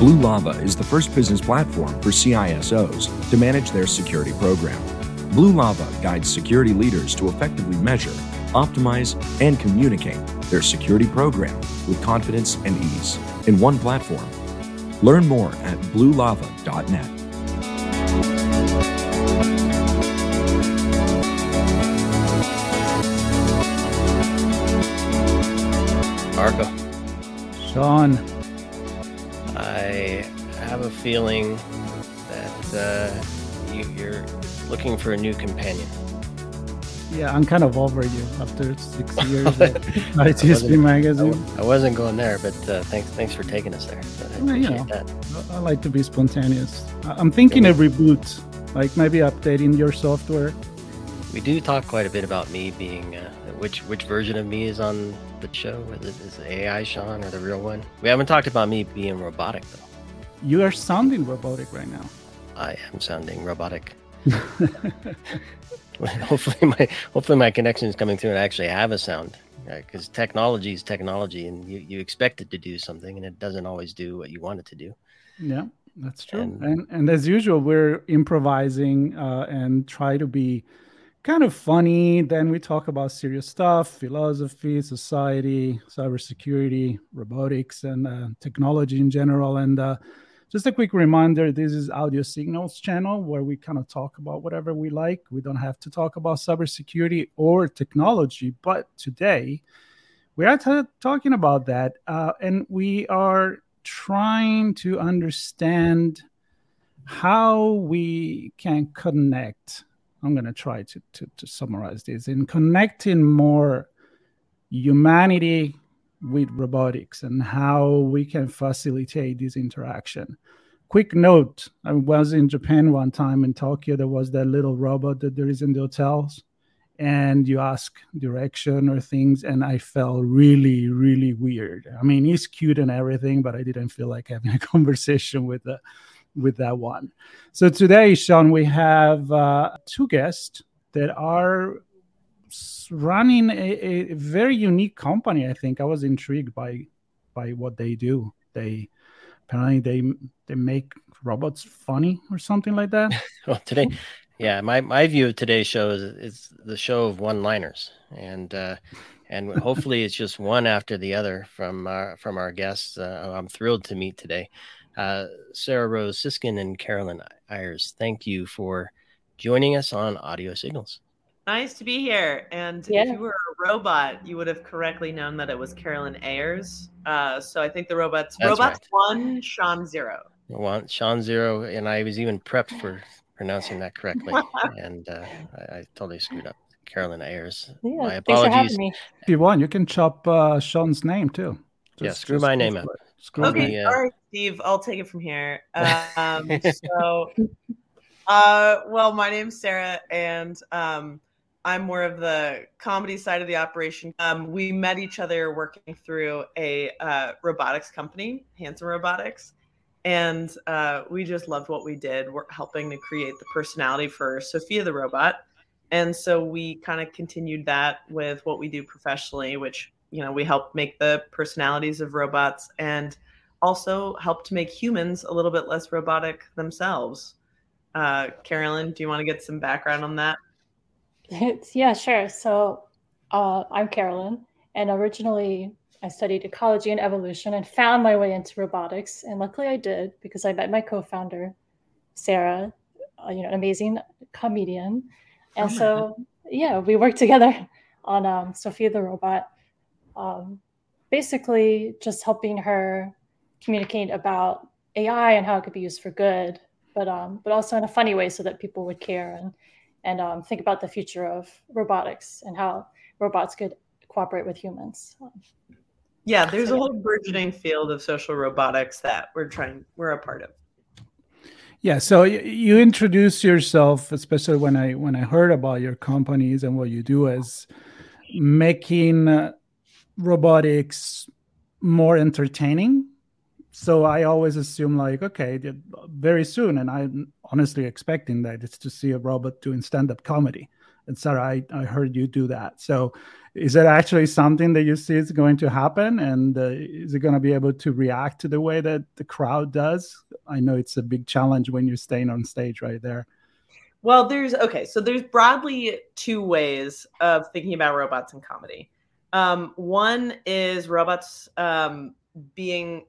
Blue Lava is the first business platform for CISOs to manage their security program. Blue Lava guides security leaders to effectively measure optimize, and communicate their security program with confidence and ease in one platform. Learn more at bluelava.net. Marco. Sean. I have a feeling that uh, you, you're looking for a new companion. Yeah, I'm kind of over you after six years at ITSP magazine. I, wasn't going there, but uh, thanks thanks for taking us there. I appreciate you that. I like to be spontaneous. I'm thinking a reboot, like maybe updating your software. We do talk quite a bit about me being uh, which which version of me is on the show. Is it, is it AI Sean or the real one? We haven't talked about me being robotic though. You are sounding robotic right now. I am sounding robotic. hopefully my hopefully my connection is coming through and I actually have a sound because right? technology is technology and you, you expect it to do something and it doesn't always do what you want it to do yeah that's true and and, and as usual we're improvising uh, and try to be kind of funny then we talk about serious stuff philosophy society cybersecurity robotics and uh, technology in general and uh, just a quick reminder this is audio signals channel where we kind of talk about whatever we like. We don't have to talk about cybersecurity or technology but today we are t- talking about that uh, and we are trying to understand how we can connect. I'm going to try to, to, to summarize this. In connecting more humanity with robotics and how we can facilitate this interaction. Quick note I was in Japan one time in Tokyo. There was that little robot that there is in the hotels, and you ask direction or things, and I felt really, really weird. I mean, he's cute and everything, but I didn't feel like having a conversation with the with that one. So today, Sean, we have uh, two guests that are running a, a, very unique company. I think I was intrigued by by what they do. They apparently they they make robots funny or something like that. well, today, yeah, my my view of today's show is is the show of one liners, and uh, and hopefully it's just one after the other from our from our guests. Uh, I'm thrilled to meet today, uh, Sarah Rose Siskind and Carolyn Ayers. Thank you for joining us on Audio Signals. Nice to be here. And yeah. if you were a robot, you would have correctly known that it was Carolyn Ayers. Uh, so I think the robots That's robots right. one, Sean zero. One, Sean zero, and I was even prepped for pronouncing that correctly, and uh, I, I, totally screwed up. Carolyn Ayers. Yeah, my apologies. If you want, you can chop uh, Sean's name too. Just, yeah, screw my name up. Screw okay, me, uh... all right, Steve. I'll take it from here. Um, so, uh, well, my name's Sarah, and um, I'm more of the comedy side of the operation. Um, we met each other working through a uh, robotics company, Hanson Robotics, and uh, we just loved what we did. We're helping to create the personality for Sophia the robot, and so we kind of continued that with what we do professionally, which you know we help make the personalities of robots and also help to make humans a little bit less robotic themselves. Uh, Carolyn, do you want to get some background on that? yeah, sure. So uh, I'm Carolyn, and originally I studied ecology and evolution and found my way into robotics. And luckily I did because I met my co-founder, Sarah, uh, you know, an amazing comedian. And oh so, God. yeah, we worked together on um, Sophia the robot, um, basically just helping her communicate about AI and how it could be used for good, but um, but also in a funny way so that people would care and and um, think about the future of robotics and how robots could cooperate with humans. Yeah, there's so, a whole burgeoning field of social robotics that we're trying we're a part of. Yeah, so you introduce yourself, especially when I when I heard about your companies and what you do, as making uh, robotics more entertaining. So I always assume like, okay, very soon, and I'm honestly expecting that it's to see a robot doing stand-up comedy. And Sarah, I, I heard you do that. So is that actually something that you see is going to happen? And uh, is it going to be able to react to the way that the crowd does? I know it's a big challenge when you're staying on stage right there. Well, there's okay, so there's broadly two ways of thinking about robots in comedy. Um, one is robots um, being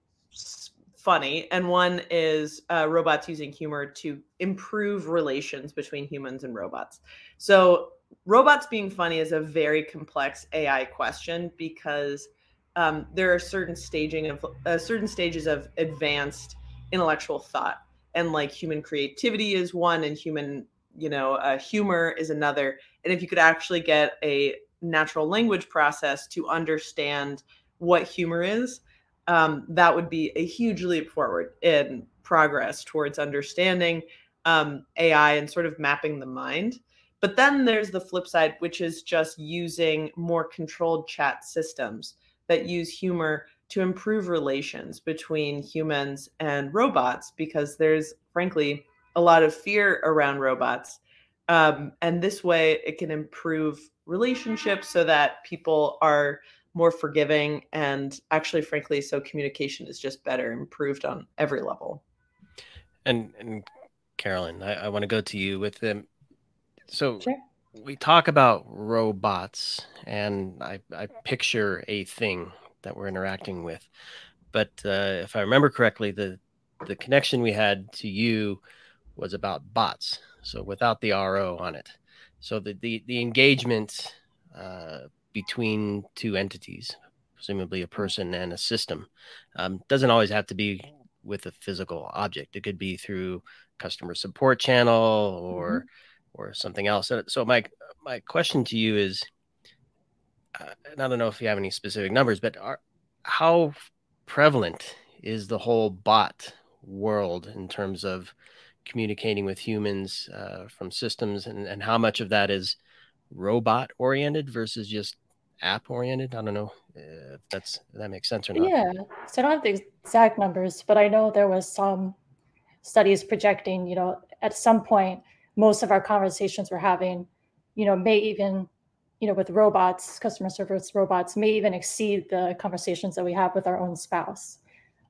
funny, and one is uh, robots using humor to improve relations between humans and robots. So, robots being funny is a very complex AI question because um, there are certain staging of uh, certain stages of advanced intellectual thought, and like human creativity is one, and human you know uh, humor is another. And if you could actually get a natural language process to understand what humor is, um, that would be a huge leap forward in progress towards understanding um, AI and sort of mapping the mind. But then there's the flip side, which is just using more controlled chat systems that use humor to improve relations between humans and robots, because there's frankly a lot of fear around robots. Um, and this way, it can improve relationships so that people are more forgiving and actually frankly so communication is just better improved on every level. And and carolyn i, I want to go to you with them. So sure. we talk about robots and I, I picture a thing that we're interacting with. But uh, if i remember correctly the the connection we had to you was about bots so without the ro on it. So the the, the engagement uh, between two entities, presumably a person and a system. Um, doesn't always have to be with a physical object. It could be through customer support channel or mm-hmm. or something else. So, my my question to you is, uh, and I don't know if you have any specific numbers, but are, how prevalent is the whole bot world in terms of communicating with humans uh, from systems, and, and how much of that is robot oriented versus just app oriented. I don't know if that's if that makes sense or not. Yeah. So I don't have the exact numbers, but I know there was some studies projecting, you know, at some point most of our conversations we're having, you know, may even, you know, with robots, customer service robots may even exceed the conversations that we have with our own spouse.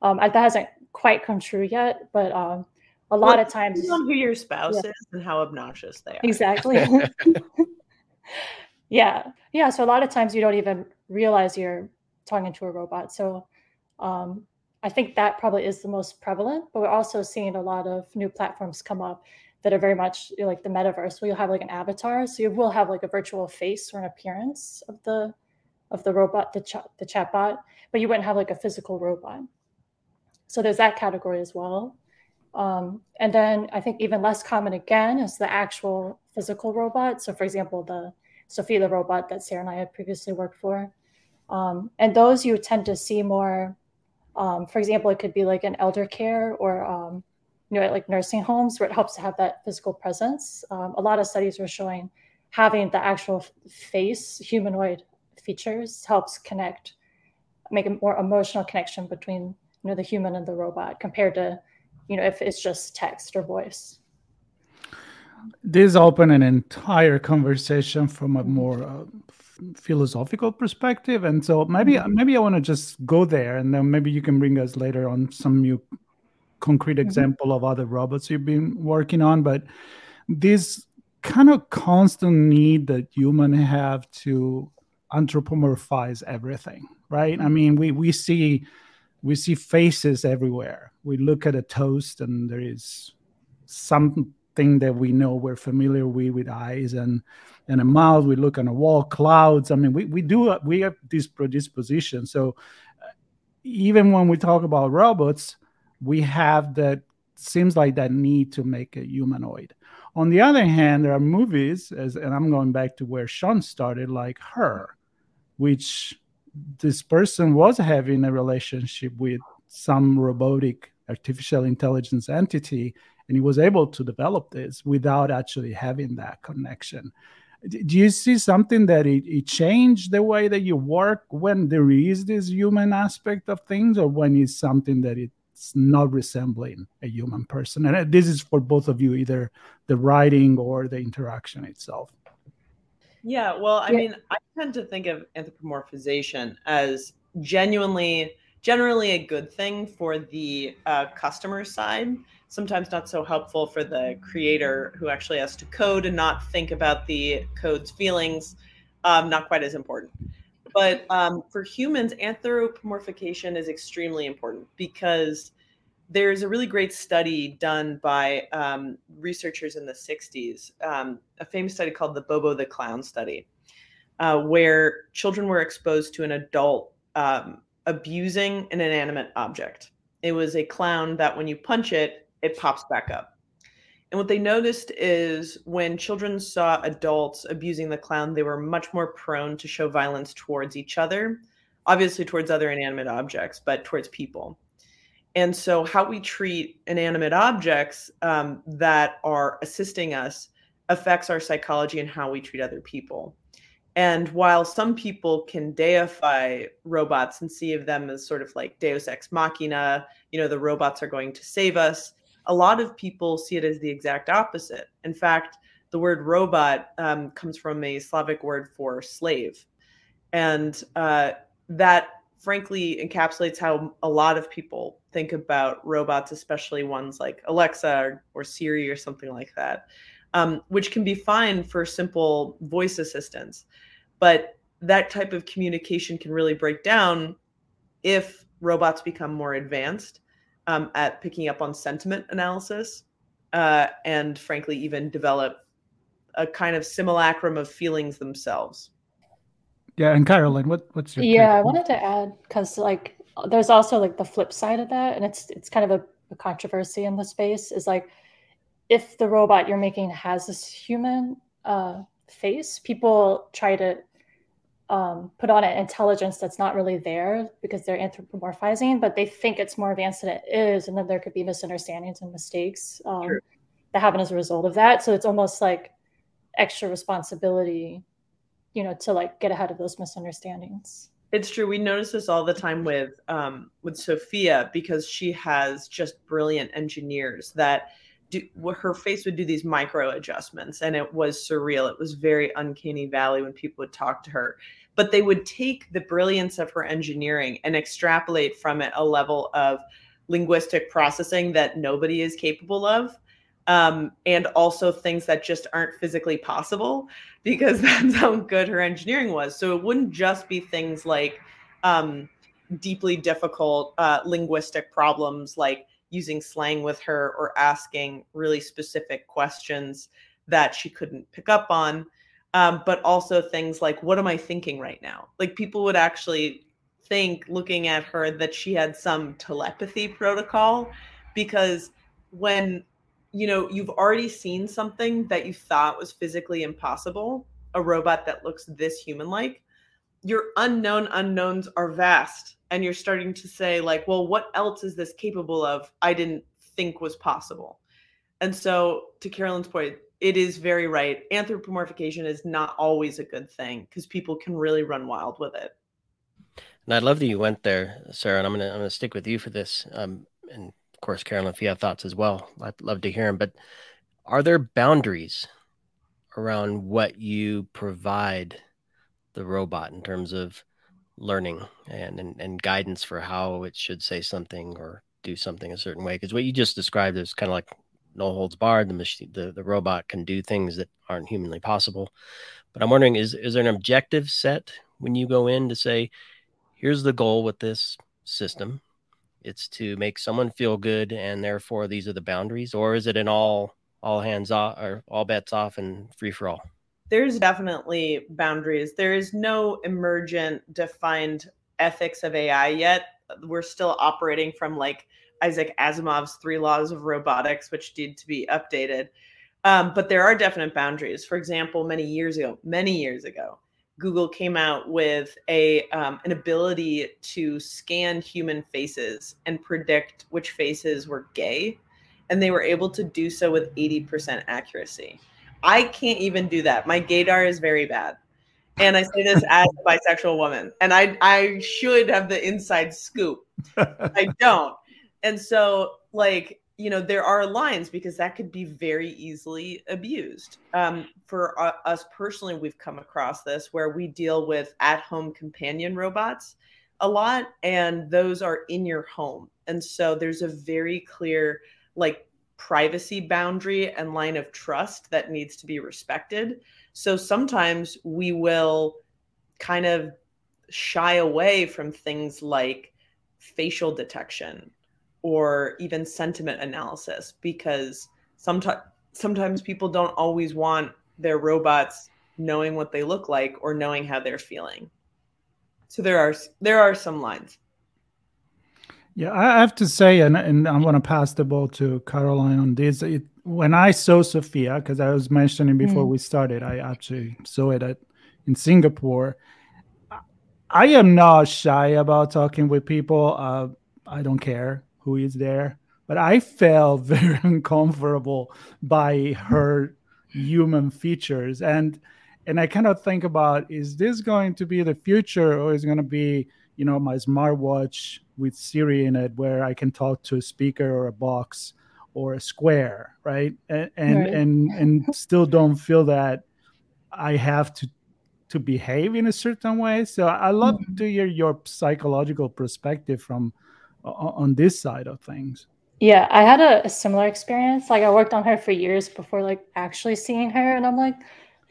Um, that hasn't quite come true yet, but um, a lot well, of times on who your spouse yeah. is and how obnoxious they are. Exactly. yeah. Yeah so a lot of times you don't even realize you're talking to a robot. So um, i think that probably is the most prevalent but we're also seeing a lot of new platforms come up that are very much like the metaverse where you'll have like an avatar. So you will have like a virtual face or an appearance of the of the robot the chat the chatbot but you wouldn't have like a physical robot. So there's that category as well. Um, and then i think even less common again is the actual physical robot. So for example the Sophia the robot that Sarah and I had previously worked for. Um, and those you tend to see more, um, for example, it could be like an elder care or, um, you know, like nursing homes where it helps to have that physical presence. Um, a lot of studies are showing having the actual face, humanoid features helps connect, make a more emotional connection between, you know, the human and the robot compared to, you know, if it's just text or voice this open an entire conversation from a more uh, philosophical perspective and so maybe mm-hmm. maybe i want to just go there and then maybe you can bring us later on some new concrete mm-hmm. example of other robots you've been working on but this kind of constant need that humans have to anthropomorphize everything right? I mean, we we see we see faces everywhere. We look at a toast and there is something that we know we're familiar with with eyes and and a mouth. We look on a wall, clouds. I mean, we, we do we have this predisposition. So uh, even when we talk about robots, we have that seems like that need to make a humanoid. On the other hand, there are movies, as and I'm going back to where Sean started, like her, which this person was having a relationship with some robotic artificial intelligence entity and he was able to develop this without actually having that connection. Do you see something that it, it changed the way that you work when there is this human aspect of things or when it's something that it's not resembling a human person? And uh, this is for both of you either the writing or the interaction itself. Yeah well i yeah. mean i tend to think of anthropomorphization as genuinely generally a good thing for the uh, customer side sometimes not so helpful for the creator who actually has to code and not think about the code's feelings. Um, not quite as important. But um, for humans, anthropomorphication is extremely important because there's a really great study done by um, researchers in the 60s, um, a famous study called the Bobo the Clown study, uh, where children were exposed to an adult um, abusing an inanimate object. It was a clown that when you punch it, it pops back up. And what they noticed is when children saw adults abusing the clown, they were much more prone to show violence towards each other, obviously towards other inanimate objects, but towards people. And so, how we treat inanimate objects um, that are assisting us affects our psychology and how we treat other people. And while some people can deify robots and see of them as sort of like deus ex machina, you know, the robots are going to save us, a lot of people see it as the exact opposite. In fact, the word robot um, comes from a Slavic word for slave. And uh, that frankly encapsulates how a lot of people think about robots, especially ones like Alexa or, or Siri or something like that, um, which can be fine for simple voice assistance. But that type of communication can really break down if robots become more advanced um, at picking up on sentiment analysis uh, and frankly even develop a kind of simulacrum of feelings themselves yeah and carolyn what, what's your yeah i wanted to add because like there's also like the flip side of that and it's it's kind of a, a controversy in the space is like if the robot you're making has this human uh, face people try to um, put on an intelligence that's not really there because they're anthropomorphizing, but they think it's more advanced than it is, and then there could be misunderstandings and mistakes um, sure. that happen as a result of that. So it's almost like extra responsibility, you know, to like get ahead of those misunderstandings. It's true. We notice this all the time with um, with Sophia because she has just brilliant engineers that do, her face would do these micro adjustments, and it was surreal. It was very uncanny valley when people would talk to her but they would take the brilliance of her engineering and extrapolate from it a level of linguistic processing that nobody is capable of um, and also things that just aren't physically possible because that's how good her engineering was so it wouldn't just be things like um, deeply difficult uh, linguistic problems like using slang with her or asking really specific questions that she couldn't pick up on um, but also things like what am i thinking right now? Like people would actually think looking at her that she had some telepathy protocol because when you know you've already seen something that you thought was physically impossible a robot that looks this human like your unknown unknowns are vast and you're starting to say like well what else is this capable of i didn't think was possible and so to carolyn's point it is very right. Anthropomorphication is not always a good thing because people can really run wild with it. And I'd love that you went there, Sarah. And I'm gonna I'm gonna stick with you for this. Um, and of course, Carolyn, if you have thoughts as well, I'd love to hear them. But are there boundaries around what you provide the robot in terms of learning and, and, and guidance for how it should say something or do something a certain way? Because what you just described is kind of like no holds barred. The machine, the, the robot can do things that aren't humanly possible. But I'm wondering, is is there an objective set when you go in to say, here's the goal with this system it's to make someone feel good and therefore these are the boundaries or is it an all all hands off or all bets off and free for all there's definitely boundaries. There is no emergent defined ethics of ai yet. We're still operating from like isaac asimov's three laws of robotics which need to be updated. Um, but there are definite boundaries. For example many years ago many years ago Google came out with a um, an ability to scan human faces and predict which faces were gay, and they were able to do so with 80% accuracy. I can't even do that. My gaydar is very bad. And I say this as a bisexual woman, and I I should have the inside scoop. I don't. And so like you know there are lines because that could be very easily abused um, for uh, us personally we've come across this where we deal with at-home companion robots a lot and those are in your home and so there's a very clear like privacy boundary and line of trust that needs to be respected so sometimes we will kind of shy away from things like facial detection or even sentiment analysis because sometimes sometimes people don't always want their robots knowing what they look like or knowing how they're feeling. So there are there are some lines. Yeah, I have to say, and, and I'm going to pass the ball to Caroline on this. It, when I saw Sophia, because I was mentioning before mm. we started, I actually saw it at, in Singapore. I am not shy about talking with people. Uh, I don't care who is there but i felt very uncomfortable by her human features and and i kind of think about is this going to be the future or is it going to be you know my smartwatch with siri in it where i can talk to a speaker or a box or a square right and and right. and, and still don't feel that i have to to behave in a certain way so i love mm-hmm. to hear your psychological perspective from on this side of things yeah i had a, a, similar experience like i worked on her for years before like actually seeing her and i'm like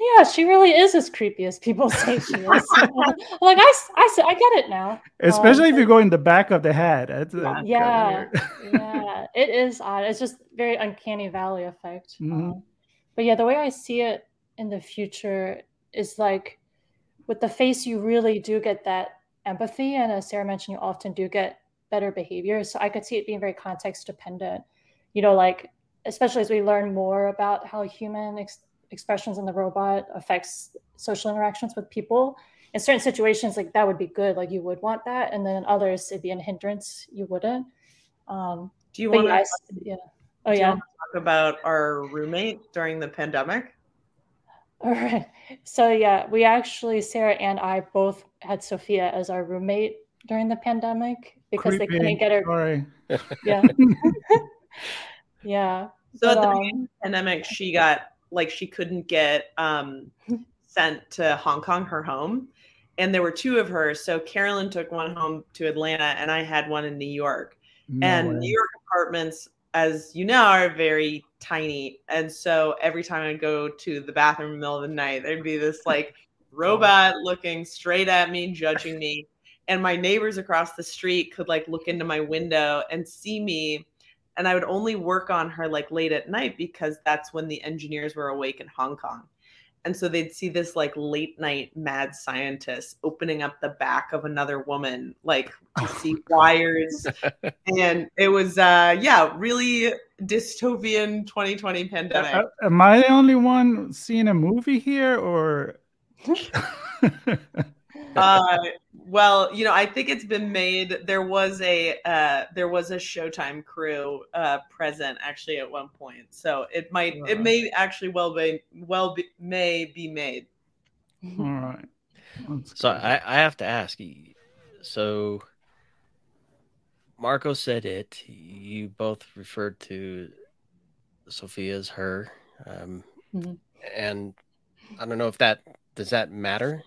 yeah she really is as creepy as people say she is. Like I, I, I get it now. Especially um, if you go in the back of the head yeah. yeah, yeah. It is odd. It's just very uncanny valley effect. Mm-hmm. um, but yeah the way i see it in the future is like with the face you really do get that empathy and as sarah mentioned you often do get better behavior. So I could see it being very context dependent. You know, like especially as we learn more about how human ex- expressions in the robot affects social interactions with people. In certain situations, like that would be good, like you would want that, and then in others, it'd be a hindrance, you wouldn't. Um, do you want to? Yeah. Oh yeah. talk about our roommate during the pandemic. All right. So yeah, we actually Sarah and I both had Sophia as our roommate during the pandemic because Creepy. they couldn't get her. Sorry. Yeah. yeah. So but, at the um, pandemic, she got like she couldn't get um, sent to Hong Kong, her home, and there were two of her. So Carolyn took one home to Atlanta, and I had one in New York. No and way. New York apartments, as you know, are very tiny, and so every time I go to the bathroom in the middle of the night, there'd be this like robot looking straight at me, judging me and my neighbors across the street could like look into my window and see me and i would only work on her like late at night because that's when the engineers were awake in hong kong. And so they'd see this like late night mad scientist opening up the back of another woman like to see wires. And it was uh yeah really dystopian 2020 pandemic. uh, am i the only one seeing a movie here or? Uh, well, you know, I think it's been made. There was a uh, there was a Showtime crew uh, present actually at one point, so it might it may actually well be well be, may be made. All right. so I, I have to ask. So Marco said it. You both referred to Sophia as her, um, mm-hmm. and I don't know if that does that matter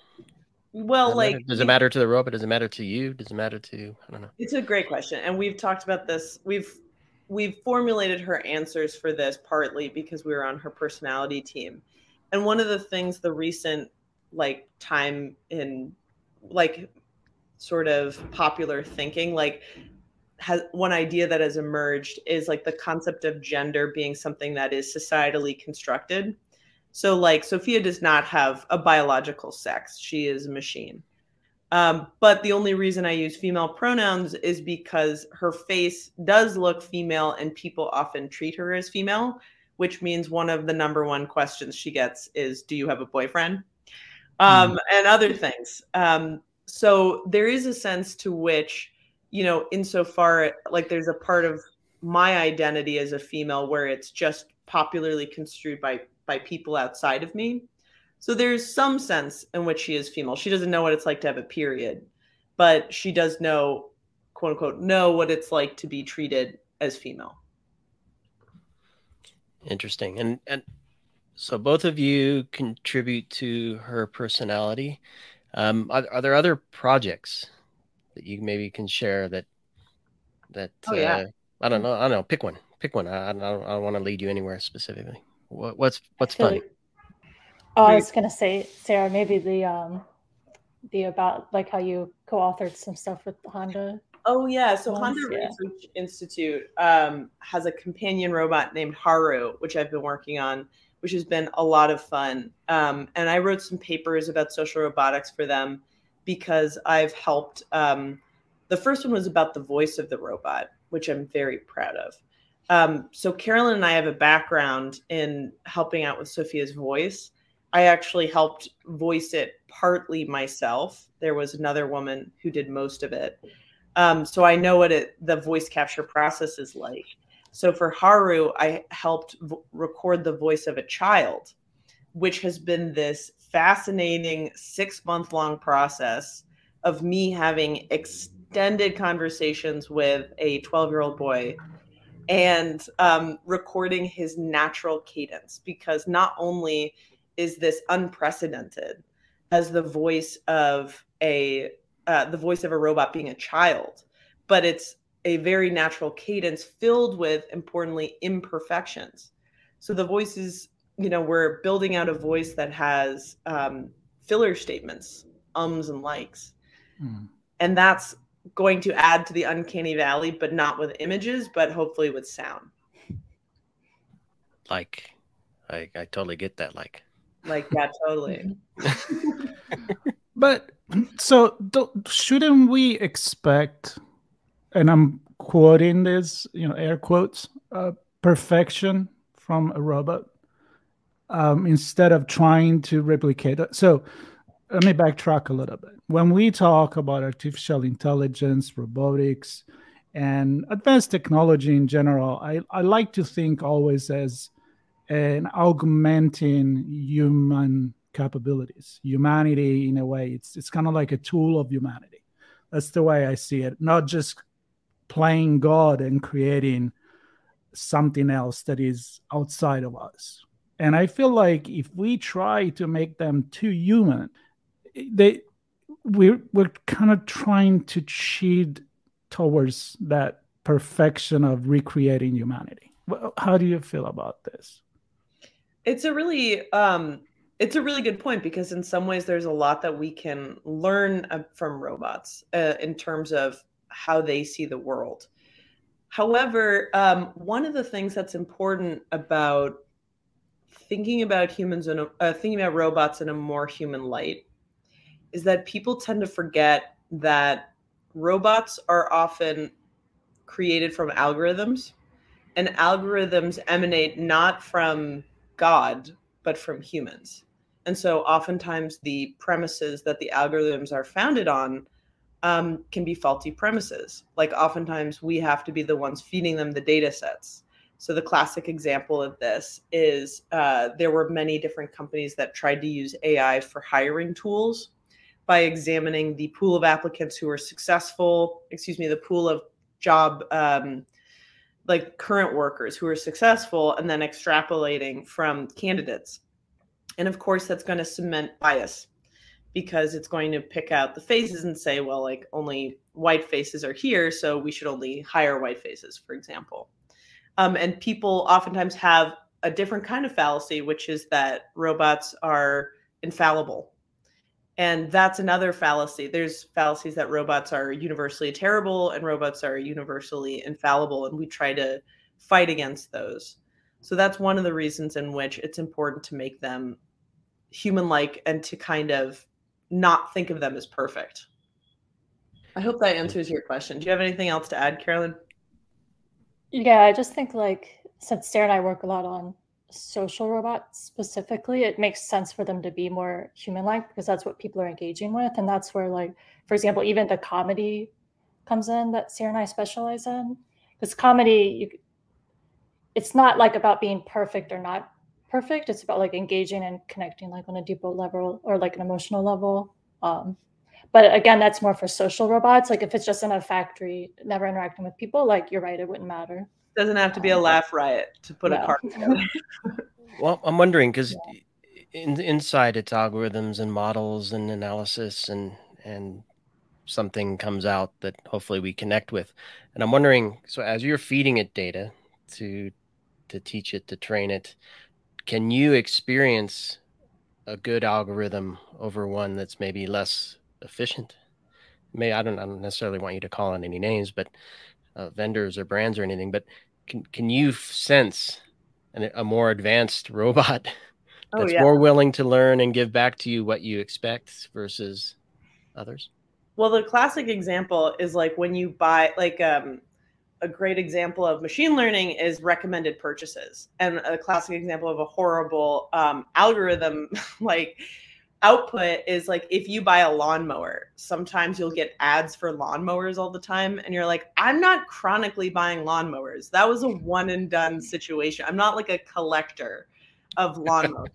well, does like, matter? does it matter to the robot? Does it matter to you? Does it matter to I don't know. It's a great question, and we've talked about this. We've we've formulated her answers for this partly because we were on her personality team, and one of the things the recent like time in like sort of popular thinking. Like, has one idea that has emerged is like the concept of gender being something that is societally constructed. So, like, Sophia does not have a biological sex; she is a machine. Um, but the only reason I use female pronouns is because her face does look female, and people often treat her as female, which means one of the number one questions she gets is, "Do you have a boyfriend?" Um, mm. and other things. Um, so there is a sense to which, you know, insofar like there's a part of my identity as a female where it's just popularly construed by by people outside of me. So there's some sense in which she is female. She doesn't know what it's like to have a period, but she does know, quote unquote, know what it's like to be treated as female. Interesting. And and so both of you contribute to her personality. Um, are, are there other projects that you maybe can share that that oh, yeah. Uh, I don't know. I don't know. Pick one. Pick one. I, I don't. I don't want to lead you anywhere specifically. What, what's what's fun? Like, oh, I was gonna say, Sarah, maybe the um the about like how you co-authored some stuff with Honda Oh yeah, so Honda yeah. Research Institute um, has a companion robot named Haru, which I've been working on, which has been a lot of fun. Um, and I wrote some papers about social robotics for them because I've helped. Um, the first one was about the voice of the robot, which I'm very proud of. Um, so Carolyn and I have a background in helping out with Sophia's voice. I actually helped voice it partly myself. There was another woman who did most of it. Um, so I know what it, the voice capture process is like. So for Haru, I helped v- record the voice of a child, which has been this fascinating six month long process of me having extended conversations with a 12 year old boy and um, recording his natural cadence because not only is this unprecedented as the voice of a uh, the voice of a robot being a child, but it's a very natural cadence filled with importantly imperfections. So the voice is, you know, we're building out a voice that has um, filler statements, ums and likes. Mm. And that's going to add to the uncanny valley, but not with images, but hopefully with sound. Like, I, I totally get that. Like, like, yeah, totally. but so shouldn't we expect and i'm quoting this you know air quotes uh, perfection from a robot um, instead of trying to replicate it so let me backtrack a little bit. When we talk about artificial intelligence robotics and advanced technology in general i, I like to think always as an augmenting human capabilities humanity in a way. It's it's kind of like a tool of humanity. That's the way i see it. Not just playing god and creating something else that is outside of us. And i feel like if we try to make them too human they we're we're kind of trying to cheat towards that perfection of recreating humanity how do you feel about this it's a really um it's a really good point because in some ways there's a lot that we can learn uh, from robots uh, in terms of how they see the world. However, um, one of the things that's important about thinking about humans and uh, thinking about robots in a more human light is that people tend to forget that robots are often created from algorithms and algorithms emanate not from God, but from humans. And so oftentimes the premises that the algorithms are founded on um, can be faulty premises. Like oftentimes we have to be the ones feeding them the data sets. So the classic example of this is uh, there were many different companies that tried to use AI for hiring tools by examining the pool of applicants who are successful, excuse me, the pool of job um, like current workers who are successful and then extrapolating from candidates and of course, that's going to cement bias because it's going to pick out the faces and say, well, like only white faces are here, so we should only hire white faces, for example. Um, and people oftentimes have a different kind of fallacy, which is that robots are infallible. And that's another fallacy. There's fallacies that robots are universally terrible and robots are universally infallible. And we try to fight against those. So that's one of the reasons in which it's important to make them human like and to kind of not think of them as perfect. I hope that answers your question. Do you have anything else to add, Carolyn? Yeah, I just think like since Sarah and I work a lot on social robots specifically, it makes sense for them to be more human-like because that's what people are engaging with, and that's where like, for example, even the comedy comes in that Sarah and I specialize in. Because comedy, you, it's not like about being perfect or not perfect. It's about like engaging and connecting like on a deeper level or like an emotional level. Um, but again, that's more for social robots. Like if it's just in a factory, never interacting with people, like you're right, it wouldn't matter. Doesn't have to be a laugh riot to put no. a car together. well, I'm wondering because yeah. in, inside its algorithms and models and analysis and and something comes out that hopefully we connect with. And I'm wondering, so as you're feeding it data to to teach it to train it, can you experience a good algorithm over one that's maybe less efficient? May I don't, I don't necessarily want you to call on any names, but uh, vendors or brands or anything. But can can you sense an, a more advanced robot oh, that's oh, yeah. more willing to learn and give back to you what you expect versus others? Well, the classic example is like when you buy like um a great example of machine learning is recommended purchases and a classic example of a horrible um, algorithm like output is like if you buy a lawnmower sometimes you'll get ads for lawnmowers all the time and you're like i'm not chronically buying lawnmowers. That was a one and done situation. I'm not like a collector of lawnmowers.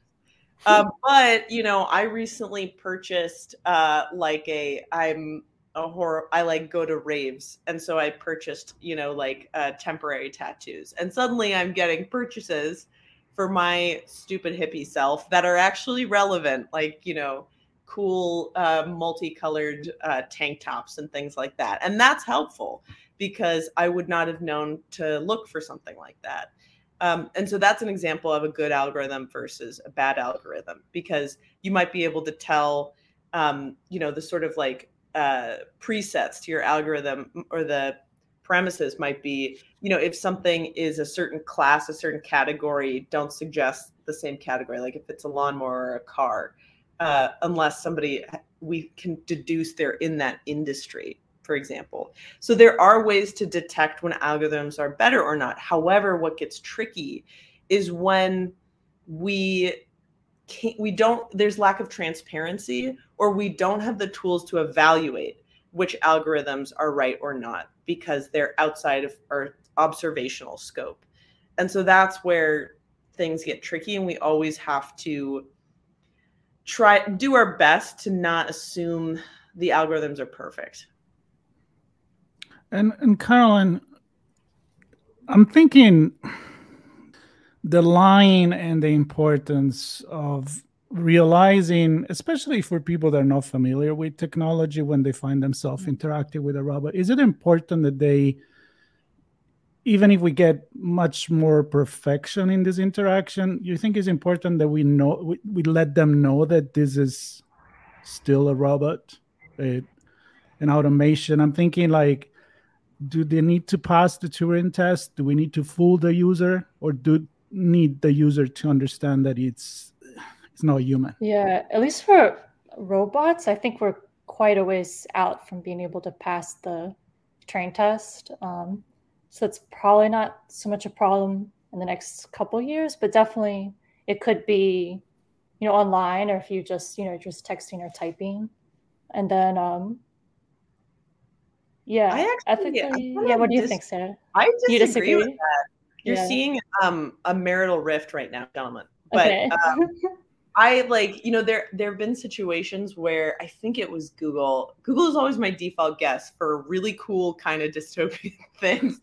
Um, but you know i recently purchased uh, like a i'm a horror i like go to raves and so i purchased you know like uh, temporary tattoos and suddenly i'm getting purchases for my stupid hippie self that are actually relevant like you know cool uh, multicolored uh, tank tops and things like that. And that's helpful because i would not have known to look for something like that. Um, and so that's an example of a good algorithm versus a bad algorithm because you might be able to tell um, you know the sort of like uh, presets to your algorithm or the premises might be you know if something is a certain class a certain category don't suggest the same category like if it's a lawnmower or a car uh, unless somebody we can deduce they're in that industry for example. So there are ways to detect when algorithms are better or not. However what gets tricky is when we can't, we don't there's lack of transparency or we don't have the tools to evaluate which algorithms are right or not because they're outside of our observational scope. And so that's where things get tricky and we always have to try do our best to not assume the algorithms are perfect. And and carolyn i'm thinking the line and the importance of realizing, especially for people that are not familiar with technology when they find themselves mm-hmm. interacting with a robot, is it important that they, even if we get much more perfection in this interaction, you think it's important that we know we, we let them know that this is still a robot, a, an automation? I'm thinking like, do they need to pass the Turing test? Do we need to fool the user, or do need the user to understand that it's it's not human. Yeah, at least for robots, I think we're quite a ways out from being able to pass the Turing test. Um, so it's probably not so much a problem in the next couple years, but definitely it could be, you know, online or if you just, you know, just texting or typing. And then um yeah, I actually, ethically, yeah, what do you dis- think, Sarah? I disagree, you disagree? with that. You're yeah. seeing um, a marital rift right now, gentlemen. But okay. um, I like, you know, there there have been situations where I think it was Google. Google is always my default guess for really cool kind of dystopian things.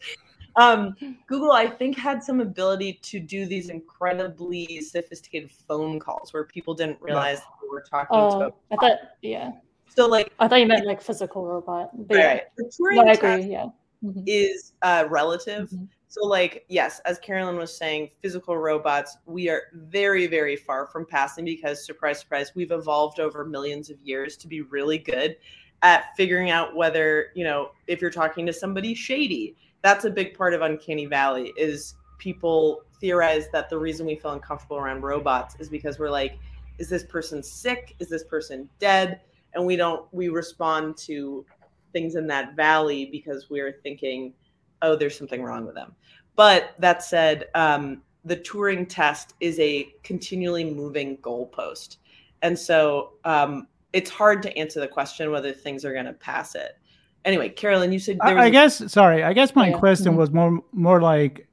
Um, Google, I think, had some ability to do these incredibly sophisticated phone calls where people didn't realize yeah. they were talking oh, to. I thought, yeah. So, like, I thought you meant like physical robot. But right. Yeah. The Turing no, I agree. Yeah. Mm-hmm. Is uh, relative. Mm-hmm So, like, yes, as Carolyn was saying, physical robots, we are very, very far from passing because, surprise, surprise, we've evolved over millions of years to be really good at figuring out whether, you know, if you're talking to somebody shady. That's a big part of Uncanny Valley is people theorize that the reason we feel uncomfortable around robots is because we're like, is this person sick? Is this person dead? And we don't, we respond to things in that valley because we're thinking, oh, there's something wrong with them. But that said, um, the Turing test is a continually moving goalpost. And so um, it's hard to answer the question whether things are going to pass it. Anyway, Carolyn, you said I, I guess sorry. I guess my yeah. question mm-hmm. was more more like,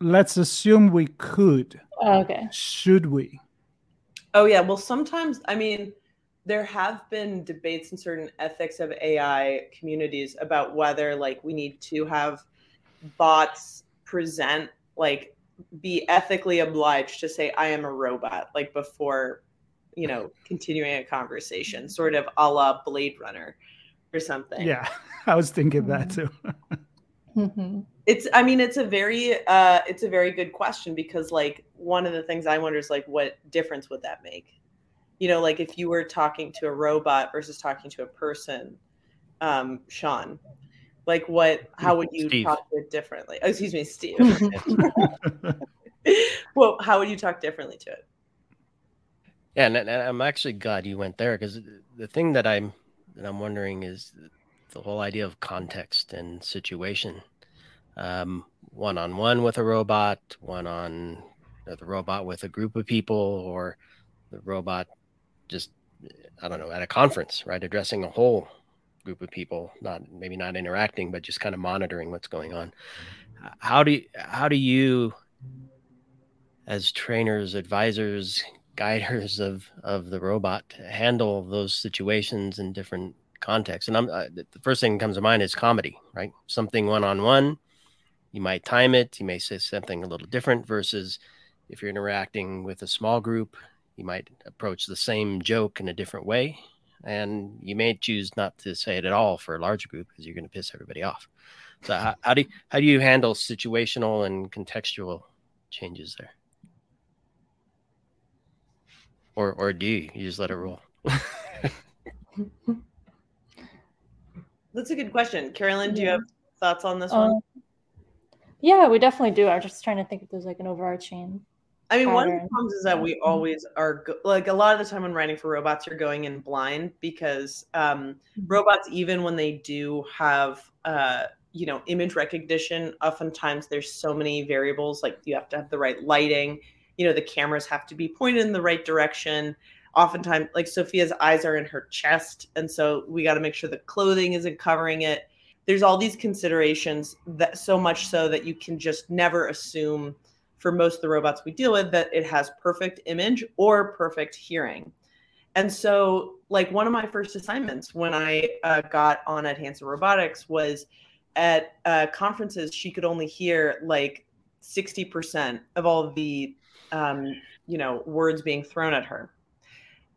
let's assume we could. Oh, okay. Should we? Oh yeah. Well, sometimes I mean, there have been debates in certain ethics of AI communities about whether like we need to have bots present like be ethically obliged to say I am a robot like before you know continuing a conversation sort of a la Blade Runner or something. Yeah, I was thinking that too. mm-hmm. It's I mean it's a very uh it's a very good question because like one of the things I wonder is like what difference would that make? You know, like if you were talking to a robot versus talking to a person, um, Sean, like what how would you Steve. talk to it differently? Oh, excuse me, Steve. well, how would you talk differently to it? Yeah, and, and I'm actually glad you went there because the thing that I'm that I'm wondering is the whole idea of context and situation. One on one with a robot, one on uh, the robot with a group of people, or the robot just I don't know at a conference, right, addressing a whole group of people, not maybe not interacting, but just kind of monitoring what's going on. How do you, how do you, as trainers, advisors, guiders of of the robot handle those situations in different contexts? And i'm uh, the first thing that comes to mind is comedy right? Something one-on-one you might time it you may say something a little different versus if you're interacting with a small group you might approach the same joke in a different way and you may choose not to say it at all for a larger group because you're going to piss everybody off so how, how do you, how do you handle situational and contextual changes there or or do you, you just let it roll? That's a good question, Carolyn. Do you have thoughts on this one? Um, yeah, we definitely do. I'm just trying to think if there's like an overarching. I mean, one of the problems is that we always are like a lot of the time when writing for robots, you're going in blind because um, mm-hmm. robots, even when they do have uh, you know image recognition, oftentimes there's so many variables. Like you have to have the right lighting, you know the cameras have to be pointed in the right direction oftentimes like sophia's eyes are in her chest and so we got to make sure the clothing isn't covering it there's all these considerations that so much so that you can just never assume for most of the robots we deal with that it has perfect image or perfect hearing and so like one of my first assignments when i uh, got on at hanson robotics was at uh, conferences she could only hear like 60% of all the um, you know, words being thrown at her.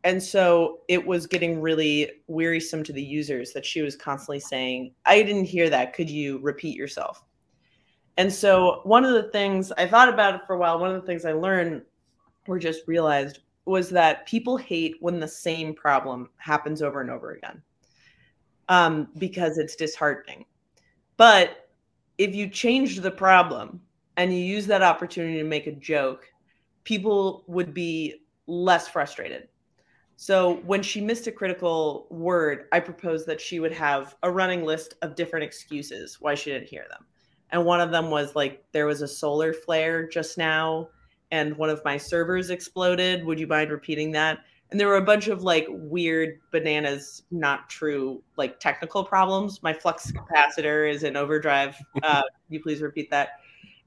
And so it was getting really wearisome to the users that she was constantly saying, I didn't hear that. Could you repeat yourself? And so one of the things I thought about it for a while, one of the things I learned or just realized was that people hate when the same problem happens over and over again um, because it's disheartening. But if you change the problem and you use that opportunity to make a joke people would be less frustrated. So when she missed a critical word, I proposed that she would have a running list of different excuses why she didn't hear them. And one of them was like, there was a solar flare just now, and one of my servers exploded. Would you mind repeating that? And there were a bunch of like weird bananas, not true, like technical problems. My flux capacitor is in overdrive. Uh, you please repeat that?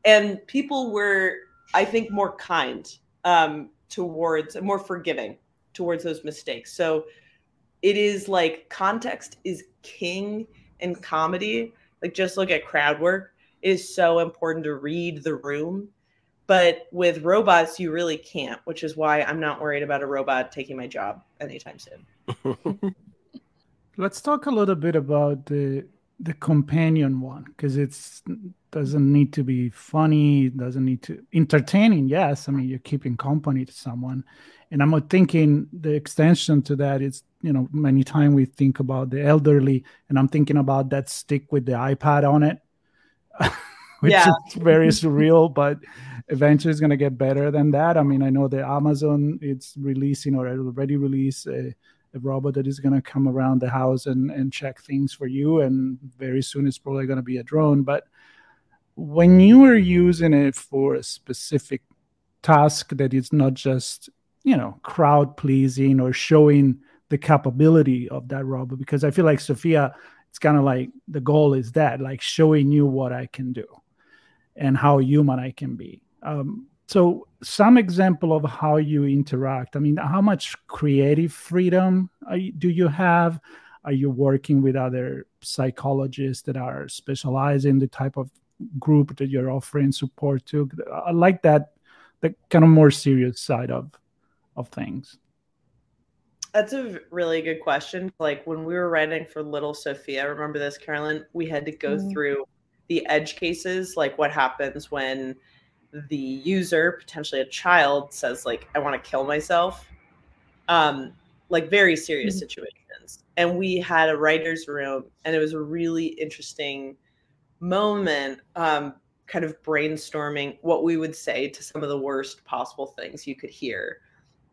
And people were I think, more kind um, towards, more forgiving towards those mistakes. So it is like context is king in comedy. Like just look at crowd work. Is so important to read the room. But with robots, you really can't, which is why I'm not worried about a robot taking my job anytime soon. Let's talk a little bit about the the companion one because it's doesn't need to be funny doesn't need to entertaining yes i mean you're keeping company to someone and i'm thinking the extension to that is you know many times we think about the elderly and i'm thinking about that stick with the ipad on it which yeah. is very surreal but eventually it's going to get better than that i mean i know that amazon it's releasing or already released a, a robot that is going to come around the house and, and check things for you and very soon it's probably going to be a drone but when you are using it for a specific task that is not just you know crowd pleasing or showing the capability of that robot because i feel like sophia it's kind of like the goal is that like showing you what i can do and how human i can be. Um, so some example of how you interact i mean how much creative freedom you, do you have? Are you working with other psychologists that are specialized in the type of group that you're offering support to? I like that the kind of more serious side of of things that's a really good question like when we were writing for little sophia remember this carolyn we had to go mm-hmm. through the edge cases like what happens when the user potentially a child says like i want to kill myself um like very serious mm-hmm. situations and we had a writer's room and it was a really interesting moment um, kind of brainstorming what we would say to some of the worst possible things you could hear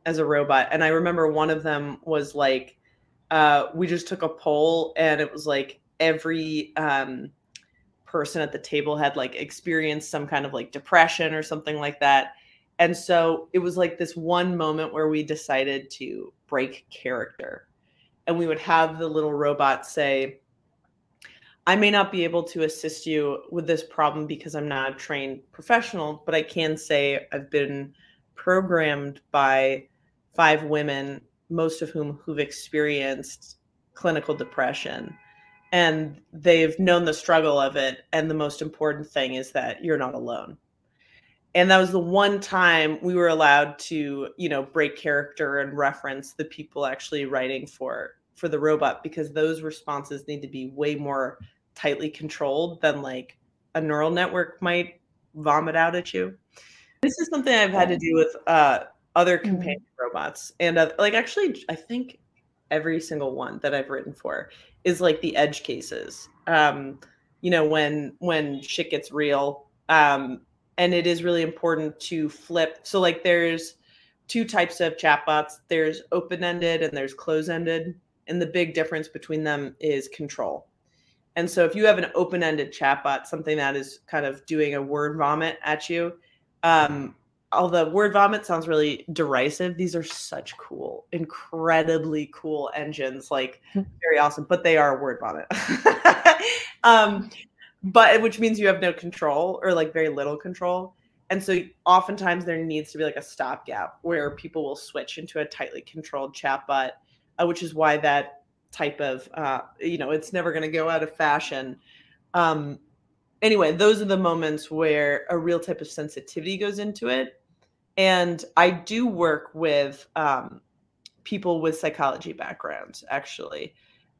as a robot. And I remember one of them was like, uh, we just took a poll and it was like every um, person at the table had like experienced some kind of like depression or something like that. And so it was like this one moment where we decided to break character. And we would have the little robot say, I may not be able to assist you with this problem because I'm not a trained professional, but I can say I've been programmed by five women, most of whom who've experienced clinical depression. And they've known the struggle of it. And the most important thing is that you're not alone. And that was the one time we were allowed to, you know, break character and reference the people actually writing for for the robot because those responses need to be way more tightly controlled than like a neural network might vomit out at you. This is something I've had to do with uh, other mm-hmm. companion mm-hmm. robots, and uh, like actually, I think every single one that I've written for is like the edge cases. Um, you know, when when shit gets real, um, and it is really important to flip. So like, there's two types of chatbots. There's open ended and there's close ended, and the big difference between them is control. And so if you have an open-ended chatbot, something that is kind of doing a word vomit at you, um, although word vomit sounds really derisive, these are such cool, incredibly cool engines, like hmm. very awesome, but they are word vomit. um, but which means you have no control or like very little control. And so oftentimes there needs to be like a stopgap where people will switch into a tightly controlled chatbot, uh, which is why that type of uh, you know it's never going to go out of fashion um, anyway those are the moments where a real type of sensitivity goes into it and i do work with um, people with psychology backgrounds actually.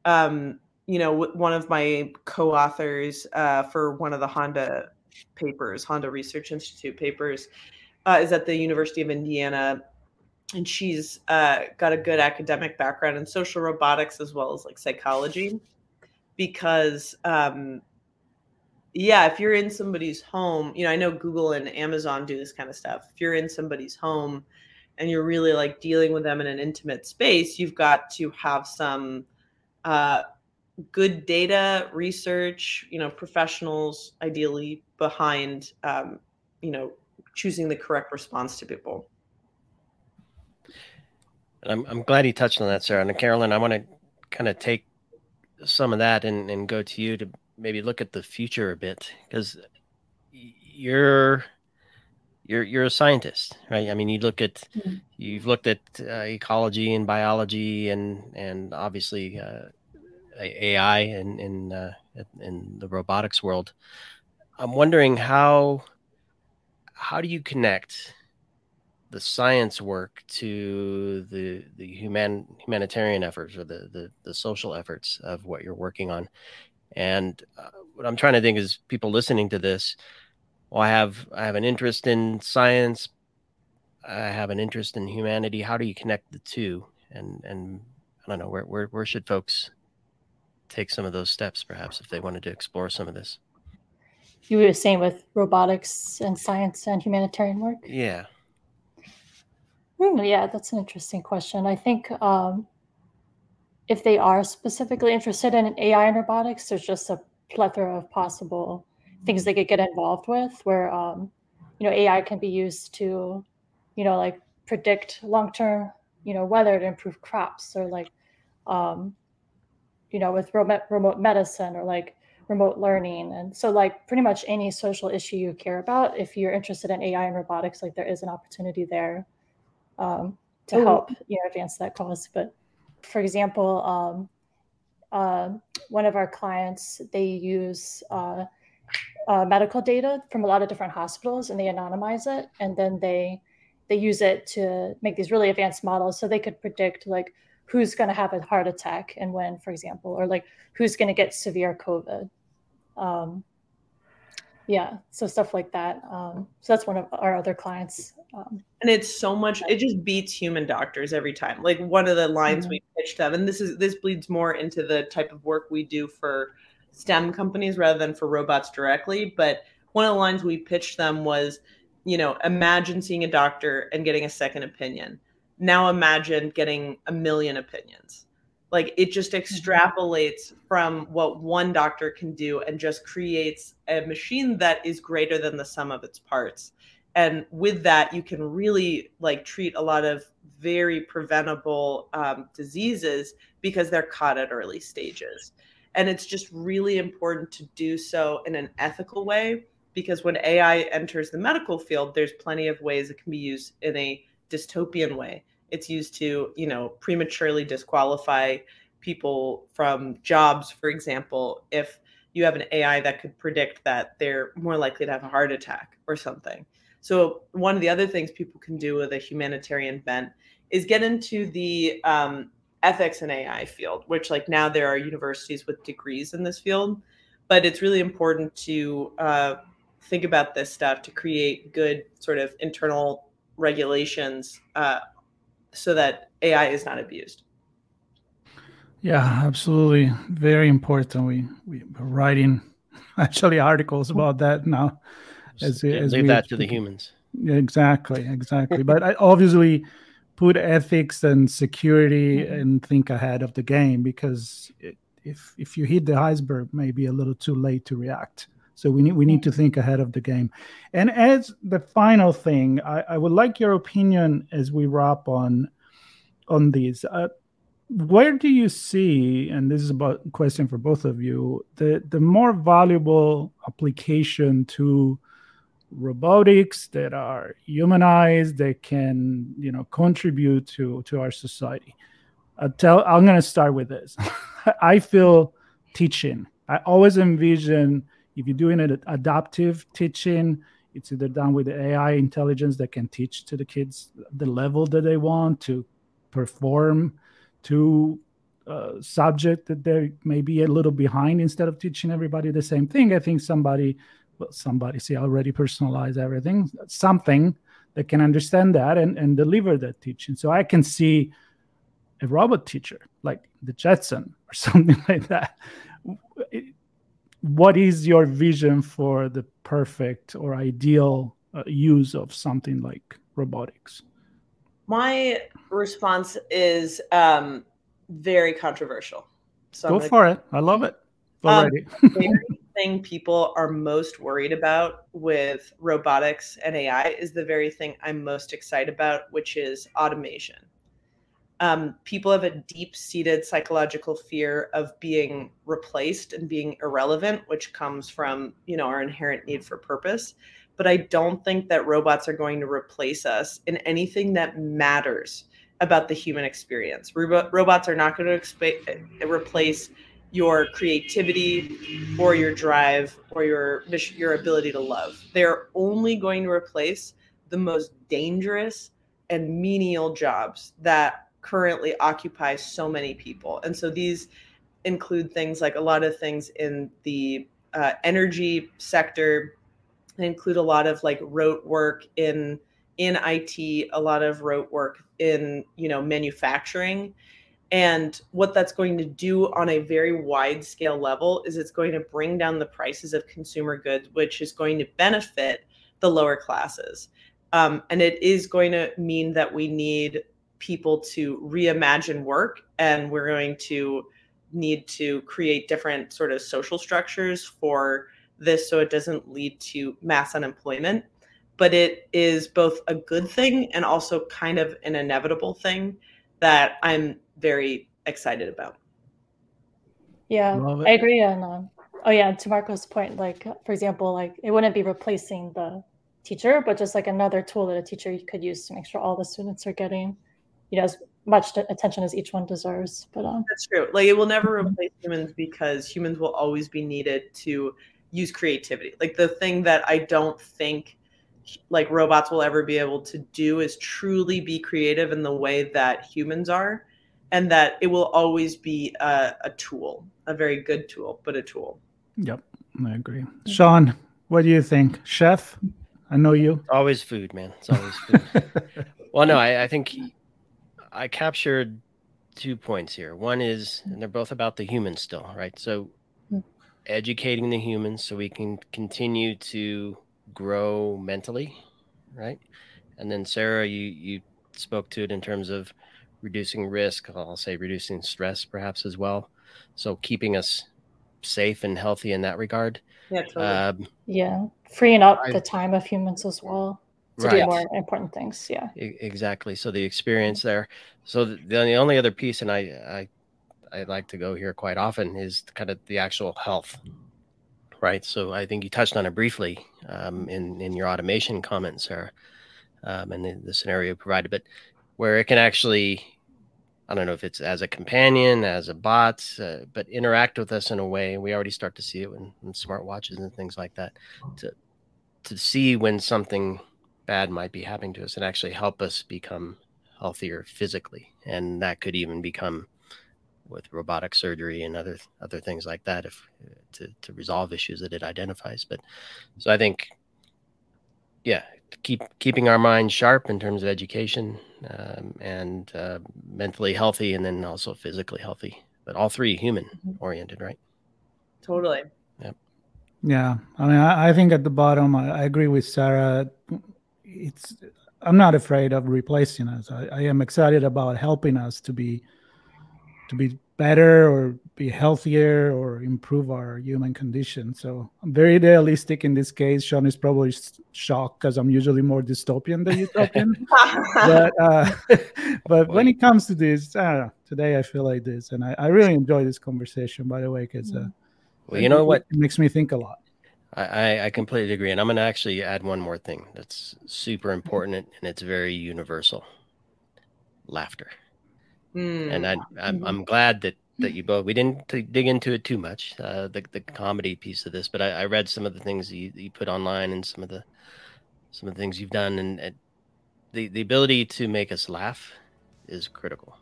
Um, you know one of my co-authors uh, for one of the honda papers honda research institute papers uh, is at the university of indiana. And she's uh, got a good academic background in social robotics as well as like psychology because um, yeah if you're in somebody's home you know i know google and amazon do this kind of stuff if you're in somebody's home and you're really like dealing with them in an intimate space you've got to have some uh, good data research you know professionals ideally behind um, you know choosing the correct response to people I'm, I'm glad you touched on that, Sarah. And Carolyn, I want to kind of take some of that and, and go to you to maybe look at the future a bit because you're you're you're a scientist, right? I mean, you look at mm-hmm. you've looked at uh, ecology and biology and and obviously uh, AI and in uh, in the robotics world. I'm wondering how how do you connect the science work to the the human humanitarian efforts or the, the the social efforts of what you're working on And uh, what I'm trying to think is people listening to this. Well, I have I have an interest in science. I have an interest in humanity. How do you connect the two? And and I don't know where where where should folks take some of those steps, perhaps, if they wanted to explore some of this. You were saying with robotics and science and humanitarian work. Yeah. Mm, yeah, that's an interesting question. I think um, if they are specifically interested in AI and robotics, there's just a plethora of possible things they could get involved with where um, you know ai can be used to you know like predict long-term you know weather to improve crops or like um, you know with remote, remote medicine or like remote learning and so like pretty much any social issue you care about if you're interested in ai and robotics like there is an opportunity there um, to Ooh. help you know advance that cause but for example um, uh, one of our clients they use uh, uh, medical data from a lot of different hospitals and they anonymize it and then they they use it to make these really advanced models so they could predict like who's going to have a heart attack and when for example or like who's going to get severe covid. Um, yeah so stuff like that um, so that's one of our other clients um, and it's so much it just beats human doctors every time. Like one of the lines mm-hmm. we pitched them and this is this bleeds more into the type of work we do for stem companies rather than for robots directly but one of the lines we pitched them was you know imagine seeing a doctor and getting a second opinion. Now imagine getting a million opinions like it just mm-hmm. extrapolates from what one doctor can do and just creates a machine that is greater than the sum of its parts. And with that you can really like treat a lot of very preventable um, diseases because they're caught at early stages. And it's just really important to do so in an ethical way because when ai enters the medical field there's plenty of ways it can be used in a dystopian way it's used to, you know, prematurely disqualify people from jobs, for example, if you have an AI that could predict that they're more likely to have a heart attack or something. So, one of the other things people can do with a humanitarian bent is get into the um, ethics and AI field, which, like, now there are universities with degrees in this field. But it's really important to uh, think about this stuff to create good sort of internal regulations uh, so that AI is not abused. Yeah, absolutely. Very important. We we are writing actually articles about that now. As, yeah, as leave we, that to the humans. Exactly, exactly. but I obviously put ethics and security mm-hmm. and think ahead of the game because it, if if you hit the iceberg, maybe a little too late to react. So we need we need to think ahead of the game. And as the final thing, I, I would like your opinion as we wrap on on these. Uh, where do you see, and this is a question for both of you, the the more valuable application to robotics that are humanized that can you know contribute to to our society I'll tell i'm going to start with this i feel teaching i always envision if you're doing an adaptive teaching, it's either done with AI intelligence that can teach to the kids the level that they want to perform to a subject that they may be a little behind instead of teaching everybody the same thing. I think somebody, well, somebody see already personalize everything, something that can understand that and, and deliver that teaching. So I can see a robot teacher like the Jetson or something like that. What is your vision for the perfect or ideal uh, use of something like robotics? My response is um, very controversial. So Go for it. I love it already. Um, the thing people are most worried about with robotics and AI is the very thing I'm most excited about, which is automation um, people have a deep seated psychological fear of being replaced and being irrelevant, which comes from, you know, our inherent need for purpose. But I don't think that robots are going to replace us in anything that matters about the human experience. Robo- robots are not going to exp- replace your creativity or your drive or your your ability to love. They're only going to replace the most dangerous and menial jobs that currently occupy so many people. And so these include things like a lot of things in the uh, energy sector. They include a lot of like rote work in in IT, a lot of rote work in you know manufacturing. And what that's going to do on a very wide scale level is it's going to bring down the prices of consumer goods, which is going to benefit the lower classes. Um, and it is going to mean that we need people to reimagine work and we're going to need to create different sort of social structures for this so it doesn't lead to mass unemployment. But it is both a good thing and also kind of an inevitable thing that i'm very excited about. Yeah i agree and um, oh yeah to marco's point like for example like it wouldn't be replacing the teacher but just like another tool that a teacher could use to make sure all the students are getting you know as much attention as each one deserves. But um, that's true. Like it will never replace humans because humans will always be needed to use creativity. Like the thing that I don't think like robots will ever be able to do is truly be creative in the way that humans are and that it will always be a, a tool a very good tool but a tool. Yep i agree. Sean what do you think? Chef? I know you. Always food man. It's always food. Well no I, I think I captured two points here. One is, and they're both about the humans still, right? So, hmm. educating the humans so we can continue to grow mentally, right? And then, Sarah, you you spoke to it in terms of reducing risk. I'll say reducing stress, perhaps as well. So, keeping us safe and healthy in that regard. Yeah, totally. um, yeah, freeing up I, the time of humans as well to right. do more important things. Yeah, exactly. So the experience there. So the, the only other piece, and I, I, I like to go here quite often, is kind of the actual health. Right. So I think you touched on it briefly um, in in your automation comments, Sarah, um, and the, the scenario provided, but where it can actually I don't know if it's as a companion, as a bot, uh, but interact with us in a way. We already start to see it in, in smartwatches and things like that. To to see when something bad might be happening to us and actually help us become healthier physically. And that could even become with robotic surgery and other other things like that if to, to resolve issues that it identifies. But so i think yeah keep keeping our minds sharp in terms of education um, and uh, mentally healthy and then also physically healthy. But all three human mm-hmm. oriented right? Totally. Yep. Yeah. I mean i, I think at the bottom I, I agree with sarah it's i'm not afraid of replacing us. I, I, am excited about helping us to be to be better or be healthier or improve our human condition. So i'm very idealistic in this case. Sean is probably shocked because i'm usually more dystopian than utopian. But uh, but when it comes to this I know, today i feel like this and i, I really enjoy this conversation by the way because uh, well you know what? it makes me think a lot I, I completely agree. And I'm going to actually add one more thing that's super important and it's very universal laughter. Mm. And I, I'm. I'm glad that, that you both, we didn't dig into it too much, uh, the, the comedy piece of this, but I, I read some of the things you, you put online and some of the, some of the things you've done and, and the, the ability to make us laugh is critical.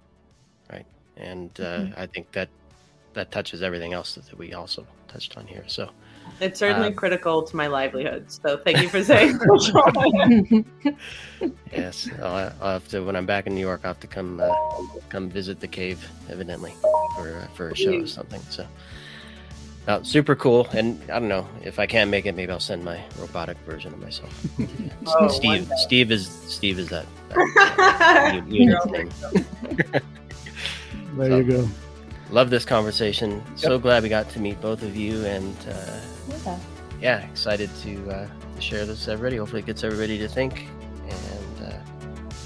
Right. And uh, mm-hmm. I think that that touches everything else that we also touched on here. So, it's certainly um, critical to my livelihood. So thank you for saying. yes, I'll, I'll, have to when I'm back in New York. I'll have to come uh, come visit the cave, evidently, for uh, for a show or something. So. Uh, super cool, and I don't know if I can't make it. Maybe I'll send my robotic version of myself. oh, Steve, Steve is Steve is that. that there so, you go. Love this conversation. Yep. So glad we got to meet both of you, and uh, yeah. yeah, excited to, uh, to share this with everybody. Hopefully, it gets everybody to think and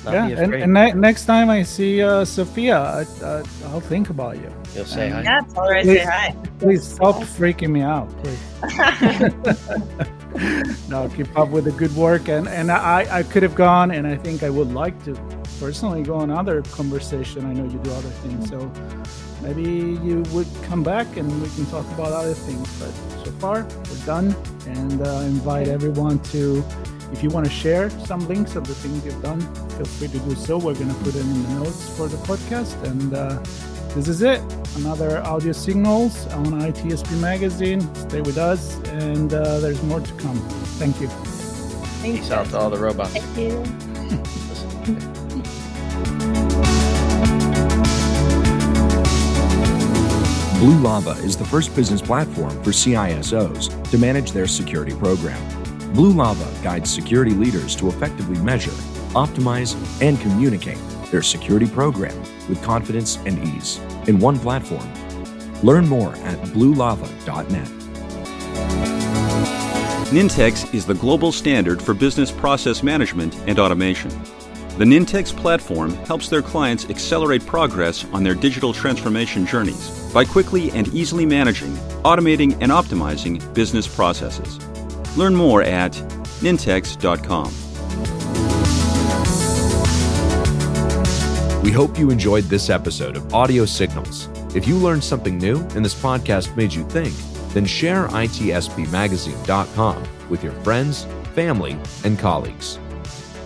uh, yeah. And, and ne- next time I see uh, Sophia, I, will think about you. You'll say hi. Yeah, tell her I say hi. Please stop freaking me out, please. no, keep up with the good work, and and I I could have gone, and I think I would like to personally go on other conversation. I know you do other things, so maybe you would come back and we can talk about other things. But so far, we're done, and uh, invite everyone to if you want to share some links of the things you've done, feel free to do so. We're going to put them in the notes for the podcast. And uh, this is it. Another audio signals on ITSP Magazine. Stay with us, and uh, there's more to come. Thank you. Peace out to all the robots. Thank you. Blue Lava is the first business platform for CISOs to manage their security program. Blue Lava guides security leaders to effectively measure, optimize, and communicate their security program with confidence and ease in one platform. Learn more at bluelava.net. Nintex is the global standard for business process management and automation. The Nintex platform helps their clients accelerate progress on their digital transformation journeys by quickly and easily managing, automating, and optimizing business processes. Learn more at nintex.com. We hope you enjoyed this episode of Audio Signals. If you learned something new and this podcast made you think, then share itspmagazine.com with your friends, family, and colleagues.